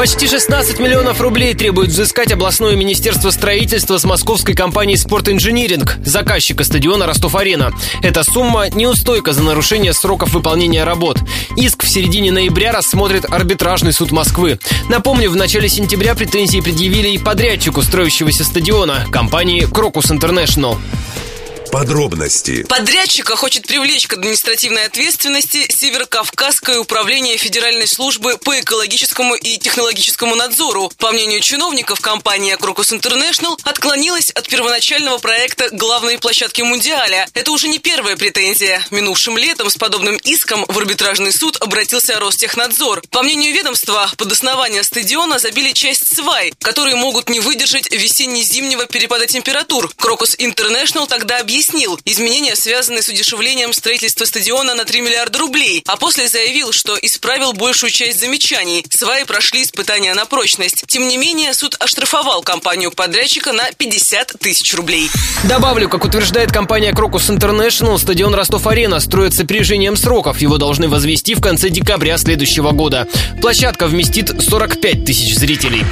Почти 16 миллионов рублей требует взыскать областное министерство строительства с московской компанией «Спортинжиниринг», заказчика стадиона «Ростов-Арена». Эта сумма неустойка за нарушение сроков выполнения работ. Иск в середине ноября рассмотрит арбитражный суд Москвы. Напомню, в начале сентября претензии предъявили и подрядчику строящегося стадиона, компании «Крокус Интернешнл». Подробности. Подрядчика хочет привлечь к административной ответственности Северокавказское управление Федеральной службы по экологическому и технологическому надзору. По мнению чиновников, компания Крокус Интернешнл отклонилась от первоначального проекта главной площадки Мундиаля. Это уже не первая претензия. Минувшим летом с подобным иском в арбитражный суд обратился Ростехнадзор. По мнению ведомства, под основание стадиона забили часть свай, которые могут не выдержать весенне-зимнего перепада температур. Крокус Интернешнл тогда объяснил, объяснил изменения, связанные с удешевлением строительства стадиона на 3 миллиарда рублей, а после заявил, что исправил большую часть замечаний. Сваи прошли испытания на прочность. Тем не менее, суд оштрафовал компанию-подрядчика на 50 тысяч рублей. Добавлю, как утверждает компания Крокус Интернешнл, стадион Ростов-Арена строится с опережением сроков. Его должны возвести в конце декабря следующего года. Площадка вместит 45 тысяч зрителей.